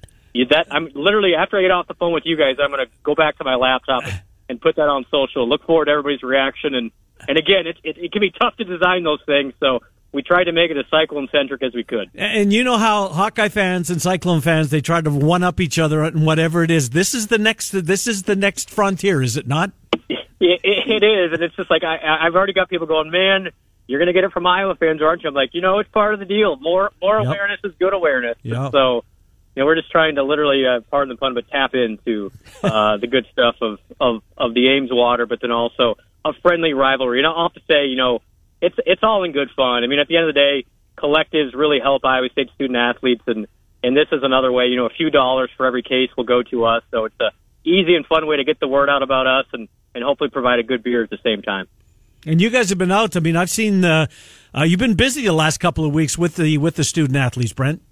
that I'm literally after I get off the phone with you guys, I'm going to go back to my laptop and put that on social. Look forward to everybody's reaction. And and again, it, it, it can be tough to design those things. So we tried to make it as cyclone centric as we could. And you know how Hawkeye fans and Cyclone fans they try to one up each other and whatever it is. This is the next. This is the next frontier, is it not? It, it is, and it's just like I, I've already got people going, man. You're going to get it from Iowa fans, aren't you? I'm like, you know, it's part of the deal. More more yep. awareness is good awareness. Yep. So know, we're just trying to literally, uh, pardon the pun, but tap into uh, the good stuff of, of of the Ames water, but then also a friendly rivalry. And I'll have to say, you know, it's it's all in good fun. I mean, at the end of the day, collectives really help Iowa State student athletes, and and this is another way. You know, a few dollars for every case will go to us, so it's a easy and fun way to get the word out about us, and and hopefully provide a good beer at the same time. And you guys have been out. I mean, I've seen uh, uh, you've been busy the last couple of weeks with the with the student athletes, Brent.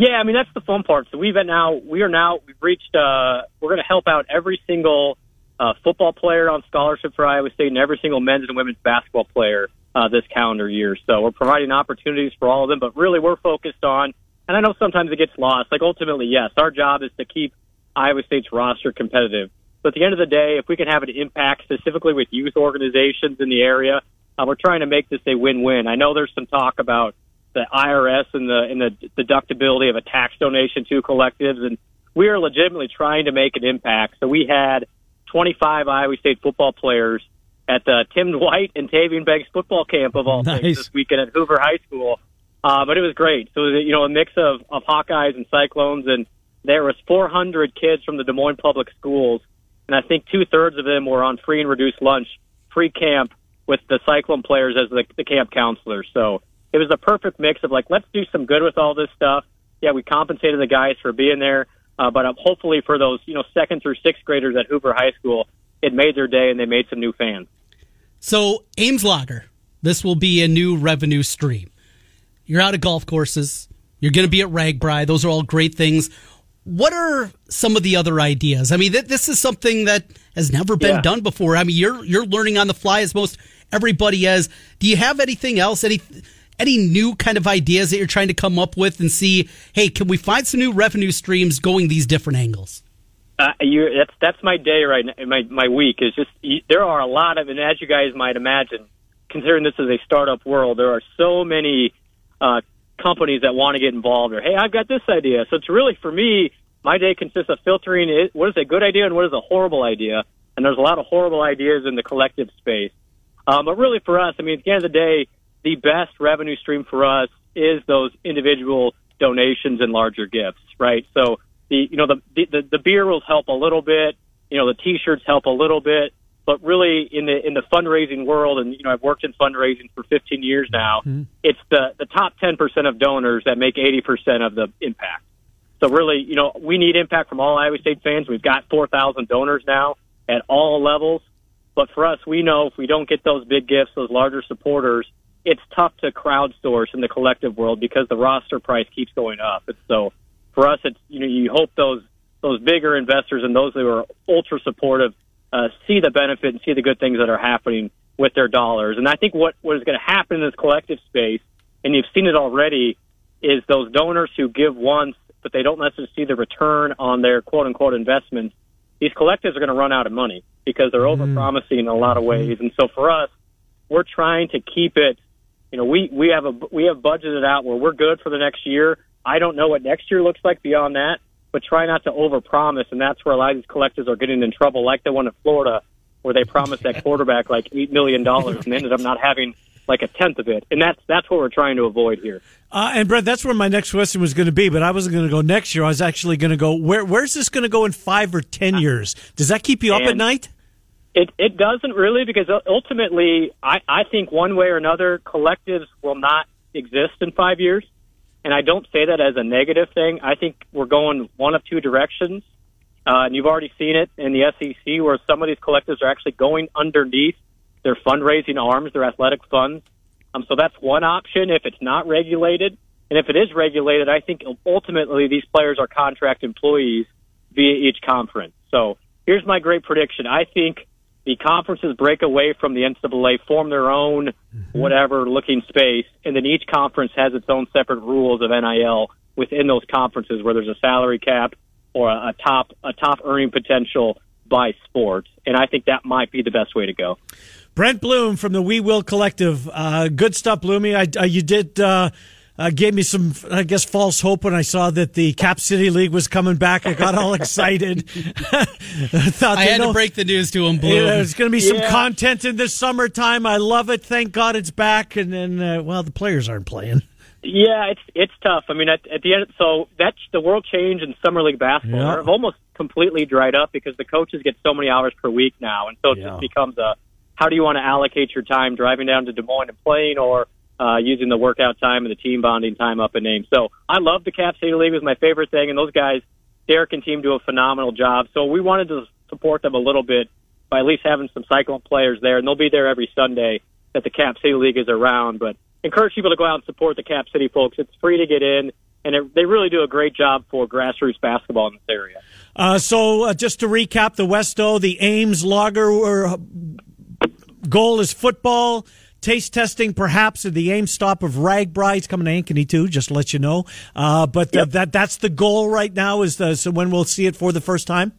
Yeah, I mean that's the fun part. So we've now we are now we've reached uh we're going to help out every single uh, football player on scholarship for Iowa State and every single men's and women's basketball player uh, this calendar year. So we're providing opportunities for all of them, but really we're focused on. And I know sometimes it gets lost. Like ultimately, yes, our job is to keep Iowa State's roster competitive. But at the end of the day, if we can have an impact specifically with youth organizations in the area, uh, we're trying to make this a win-win. I know there's some talk about the IRS and the and the deductibility of a tax donation to collectives, and we are legitimately trying to make an impact. So we had 25 Iowa State football players at the Tim Dwight and Tavian Banks football camp of all nice. things this weekend at Hoover High School. Uh, but it was great. So it was, you know a mix of of Hawkeyes and Cyclones, and there was 400 kids from the Des Moines public schools, and I think two thirds of them were on free and reduced lunch pre camp with the Cyclone players as the, the camp counselors. So it was a perfect mix of like, let's do some good with all this stuff. Yeah, we compensated the guys for being there, uh, but uh, hopefully for those you know second through sixth graders at Hoover High School, it made their day and they made some new fans. So Ames Lager, this will be a new revenue stream. You're out of golf courses. You're going to be at RAGBRAI. Those are all great things. What are some of the other ideas? I mean, th- this is something that has never been Yeah. done before. I mean, you're you're learning on the fly as most everybody is. Do you have anything else? Any any new kind of ideas that you're trying to come up with and see? Hey, can we find some new revenue streams going these different angles? Uh, you, that's that's my day right now. My my week is just you, there are a lot of, and as you guys might imagine, considering this is a startup world, there are so many uh, companies that want to get involved. Or hey, I've got this idea. So it's really for me, my day consists of filtering it. What is a good idea and what is a horrible idea? And there's a lot of horrible ideas in the collective space. Um, but really, for us, I mean, at the end of the day, the best revenue stream for us is those individual donations and larger gifts, right? So the you know the the, the beer will help a little bit, you know the T-shirts help a little bit, but really in the in the fundraising world, and you know I've worked in fundraising for 15 years now. Mm-hmm. It's the the top 10 percent of donors that make 80 percent of the impact. So really, you know, we need impact from all Iowa State fans. We've got 4,000 donors now at all levels. But for us, we know if we don't get those big gifts, those larger supporters, it's tough to crowdsource in the collective world because the roster price keeps going up. And so for us, it's, you know, you hope those, those bigger investors and those who are ultra supportive, uh, see the benefit and see the good things that are happening with their dollars. And I think what, what is going to happen in this collective space, and you've seen it already, is those donors who give once, but they don't necessarily see the return on their quote unquote investments. These collectives are going to run out of money because they're over promising in a lot of ways. And so for us, we're trying to keep it. You know, we we have a we have budgeted out where we're good for the next year. I don't know what next year looks like beyond that, but try not to overpromise, and that's where a lot of these collectives are getting in trouble, like the one in Florida, where they promised that quarterback like eight million dollars and ended up not having like a tenth of it, and that's that's what we're trying to avoid here. Uh, and Brett, that's where my next question was going to be, but I wasn't going to go next year. I was actually going to go where? Where's this going to go in five or ten years? Does that keep you up at night? It it doesn't really because ultimately I I think one way or another collectives will not exist in five years, and I don't say that as a negative thing. I think we're going one of two directions, uh, and you've already seen it in the SEC where some of these collectives are actually going underneath their fundraising arms, their athletic funds. Um, so that's one option if it's not regulated, and if it is regulated, I think ultimately these players are contract employees via each conference. So here's my great prediction. I think the conferences break away from the NCAA, form their own whatever looking space, and then each conference has its own separate rules of NIL within those conferences, where there's a salary cap or a, a top a top earning potential by sport. And I think that might be the best way to go. Brent Blum from the We Will Collective. Uh, good stuff, Bloomy. I, uh, you did uh, uh, gave me some, I guess, false hope when I saw that the Cap City League was coming back. I got all excited. Thought I they had to break the news to him, Blue. Yeah, there's going to be some Yeah. content in this summertime. I love it. Thank God it's back. And then, uh, well, the players aren't playing. Yeah, it's it's tough. I mean, at, at the end, so that's the world change in summer league basketball Yeah. have almost completely dried up because the coaches get so many hours per week now, and so it Yeah. just becomes a how do you want to allocate your time driving down to Des Moines and playing, or uh, using the workout time and the team bonding time up in name. So I love the Cap City League; it was my favorite thing, and those guys, Derek and team, do a phenomenal job. So we wanted to support them a little bit by at least having some cyclone players there, and they'll be there every Sunday that the Cap City League is around. But encourage people to go out and support the Cap City folks. It's free to get in, and it, they really do a great job for grassroots basketball in this area. Uh, so, uh, just to recap, the West O, the Ames Lager uh, goal is football. Taste testing, perhaps, at the Ames stop of RAGBRAI. Coming to Ankeny too, just to let you know. Uh, but uh, that that's the goal right now. Is the, so when we'll see it for the first time?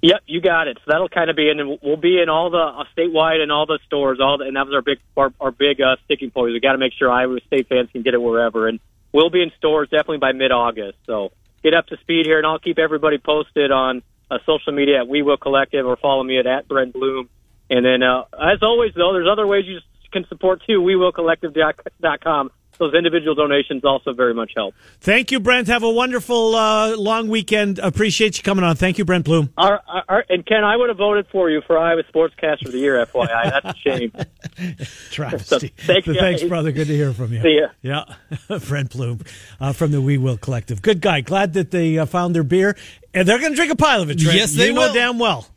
Yep, you got it. So that'll kind of be in, and we'll be in all the uh, statewide and all the stores. All the, and that was our big our, our big uh, sticking point. We got to make sure Iowa State fans can get it wherever, and we'll be in stores definitely by mid August. So get up to speed here, and I'll keep everybody posted on uh, social media at We Will Collective or follow me at, at Brent Blum. And then, uh, as always, though, there's other ways you can support too. WeWillCollective.com. Those individual donations also very much help. Thank you, Brent. Have a wonderful uh, long weekend. Appreciate you coming on. Thank you, Brent Blum. Our, our, and Ken, I would have voted for you for Iowa Sportscaster of the Year, FYI. That's a shame. Travesty. Thanks, Thanks, brother. Good to hear from you. See ya. Yeah, Brent Blum uh, from the We Will Collective. Good guy. Glad that they uh, found their beer, and they're going to drink a pile of it. Trent. Yes, they you know will. damn well.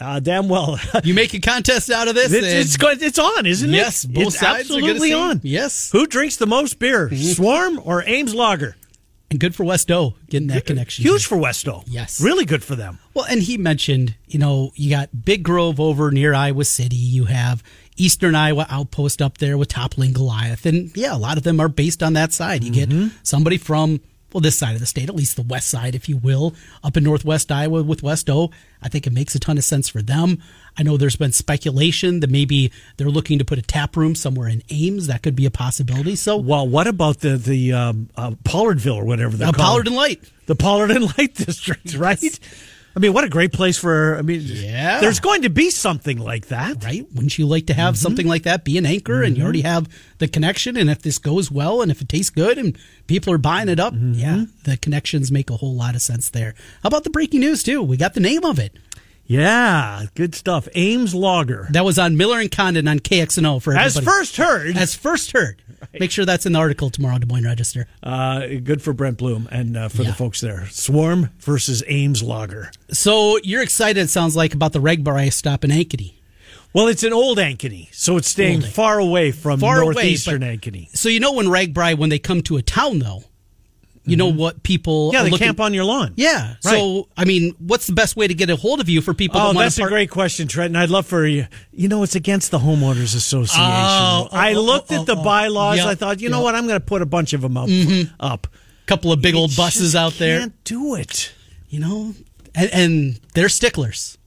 Uh, damn well. You make a contest out of this. It's, it's. It's on, isn't it? Yes, both it's sides absolutely on. Yes. Who drinks the most beer, Swarm or Ames Lager? and good for West O getting that connection. Huge for West O. Yes. really good for them. Well, and he mentioned, you know, you got Big Grove over near Iowa City. You have Eastern Iowa Outpost up there with Toppling Goliath. And yeah, a lot of them are based on that side. You Mm-hmm. get somebody from, well, this side of the state, at least the west side, if you will, up in northwest Iowa with West O. I think it makes a ton of sense for them. I know there's been speculation that maybe they're looking to put a tap room somewhere in Ames. That could be a possibility. So, Well, what about the the um, uh, Pollardville or whatever they're uh, called? Pollard and Light. the Pollard and Light District, right? I mean, what a great place for. I mean, Yeah. there's going to be something like that. right? Wouldn't you like to Mm-hmm. have something like that be an anchor and you already have the connection? And if this goes well and if it tastes good and people are buying it up, Mm-hmm. yeah, the connections make a whole lot of sense there. How about the breaking news, too? We got the name of it. Yeah, good stuff. Ames Lager, That was on Miller and Condon on KXNO for as first heard, As first heard. Make sure that's in the article tomorrow, Des Moines Register. uh, good for Brent Blum and uh, for Yeah. the folks there. Swarm versus Ames Lager. So you're excited, it sounds like, about the Reg Regbar stop in Ankeny. Well, it's an old Ankeny, so it's staying far away from Far away, northeastern but- Ankeny. So you know when RAGBRAI, when they come to a town, though, you know what people Mm-hmm. Yeah, are they looking- camp on your lawn. Yeah. So, I mean, what's the best way to get a hold of you for people Oh, that that's to a great question, Trenton. I'd love for you. You know, it's against the homeowners association. Oh, oh, I oh, looked oh, at the oh, oh. bylaws. Yep, I thought, you know what? I'm going to put a bunch of them up. Up. A couple of big old buses out there. Can't do it. You know, and, and they're sticklers.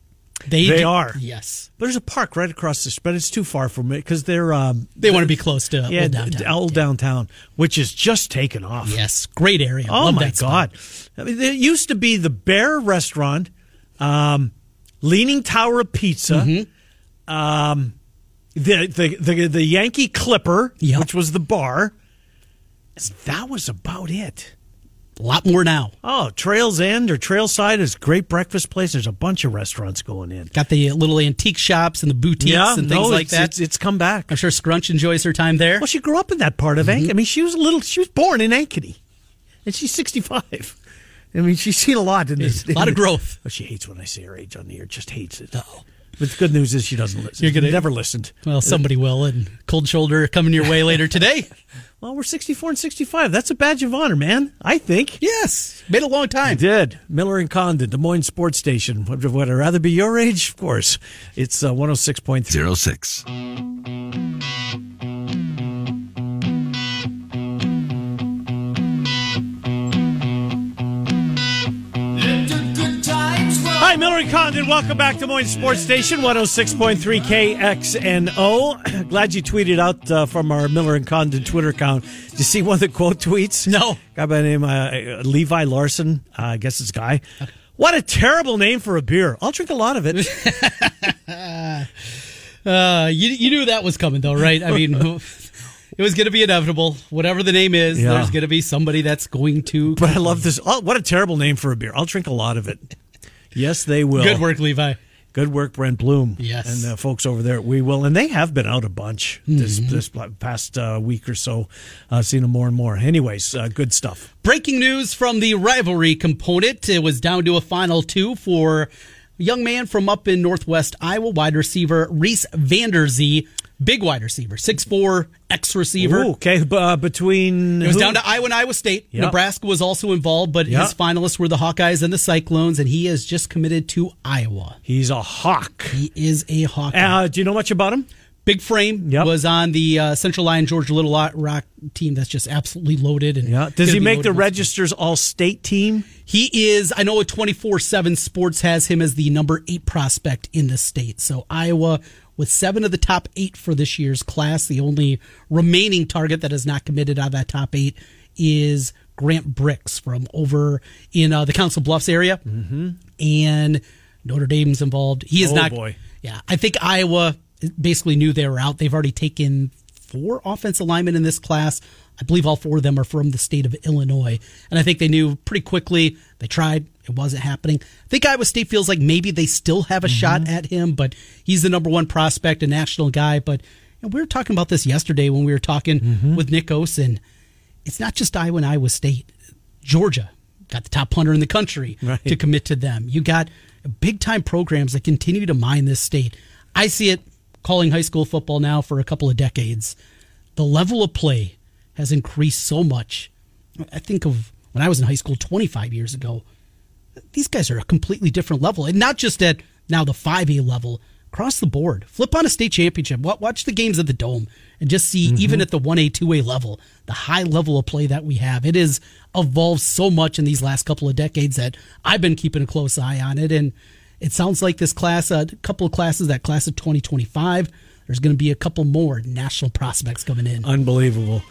They They do- are. Yes. There's a park right across the, street, but it's too far from me because they're um, They want to be close to yeah, old downtown. old downtown, which is just taken off. Yes, great area. Oh Love my god! I mean, there used to be the Bear Restaurant, um, Leaning Tower of Pizza, Mm-hmm. um, the, the the the Yankee Clipper, Yep. which was the bar. That was about it. A lot more now. Oh, Trails End or Trailside is a great breakfast place. There's a bunch of restaurants going in. Got the little antique shops and the boutiques yeah, and things no, like it's, that. It's, it's come back. I'm sure Scrunch enjoys her time there. Well, she grew up in that part of Mm-hmm. Ankeny. I mean, she was a little. She was born in Ankeny, and she's 65. I mean, she's seen a lot in this. A lot of growth. Oh, she hates when I say her age on the air. Just hates it. Oh. But the good news is she doesn't listen. You're gonna- never listened. Well, somebody will. And Cold Shoulder coming your way later today. Well, we're 64 and 65. That's a badge of honor, man. I think. yes. made a long I time. did. Miller and Condon, Des Moines Sports Station. Would, would I rather be your age? Of course. It's uh, 106.3. 06. Hi, Miller and Condon. Welcome back to Des Moines Sports Station, 106.3 KXNO. Glad you tweeted out uh, from our Miller and Condon Twitter account. Did you see one of the quote tweets? No. Guy by the name uh, Levi Larson. Uh, I guess it's guy. What a terrible name for a beer. I'll drink a lot of it. Uh, you, you knew that was coming, though, right? I mean, it was going to be inevitable. Whatever the name is, Yeah. there's going to be somebody that's going to. but I love this. Oh, what a terrible name for a beer. I'll drink a lot of it. Yes, they will. Good work, Levi. Good work, Brent Blum. Yes. and the folks over there at We Will, and they have been out a bunch this Mm-hmm. this past uh, week or so. Uh, seen them more and more. Anyways, uh, good stuff. Breaking news from the rivalry component. It was down to a final two for young man from up in northwest Iowa, wide receiver Reece Vander Zee. Big wide receiver, 6'4 X receiver. Ooh, okay, uh, between It was who? down to Iowa and Iowa State. Yep. Nebraska was also involved, but Yep. his finalists were the Hawkeyes and the Cyclones, and he has just committed to Iowa. He's a hawk. He is a hawk. Uh, do you know much about him? Big frame Yep. was on the uh, Central Lyon Georgia Little Rock team that's just absolutely loaded. And yeah. Does he make the Registers All State team? He is. I know a twenty four seven Sports has him as the number eight prospect in the state. So Iowa with seven of the top eight for this year's class. The only remaining target that is not committed out of that top eight is Grant Brix from over in uh, the Council Bluffs area, mm-hmm. and Notre Dame's involved. He is Oh, not. boy. Yeah, I think Iowa basically knew they were out. They've already taken four offensive linemen in this class. I believe all four of them are from the state of Illinois. And I think they knew pretty quickly. They tried. It wasn't happening. I think Iowa State feels like maybe they still have a mm-hmm. shot at him, but he's the number one prospect, a national guy. But you know, we were talking about this yesterday when we were talking mm-hmm. with Nick Osen. It's not just Iowa and Iowa State. Georgia got the top punter in the country Right. to commit to them. You got big time programs that continue to mine this state. I see it calling high school football now for a couple of decades. The level of play has increased so much. I think of when I was in high school 25 years ago. These guys are a completely different level, and not just at now the 5A level, across the board. Flip on a state championship. Watch the games at the Dome and just see, mm-hmm. even at the 1A, 2A level, the high level of play that we have. It has evolved so much in these last couple of decades that I've been keeping a close eye on it. And it sounds like this class, a couple of classes, that class of 2025, there's going to be a couple more national prospects coming in. Unbelievable.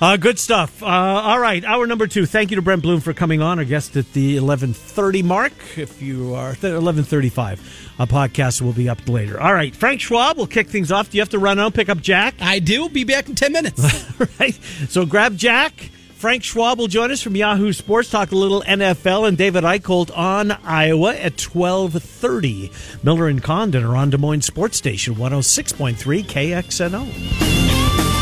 Uh, good stuff. Uh, all right, hour number two. Thank you to Brent Blum for coming on. Our guest at the eleven thirty mark. If you are eleven thirty five, a podcast will be up later. All right, Frank Schwab will kick things off. Do you have to run out pick up Jack? I do. Be back in ten minutes. right. So grab Jack. Frank Schwab will join us from Yahoo Sports, talk a little NFL, and David Eickholt on Iowa at 1230. Miller and Condon are on Des Moines Sports Station, 106.3 KXNO.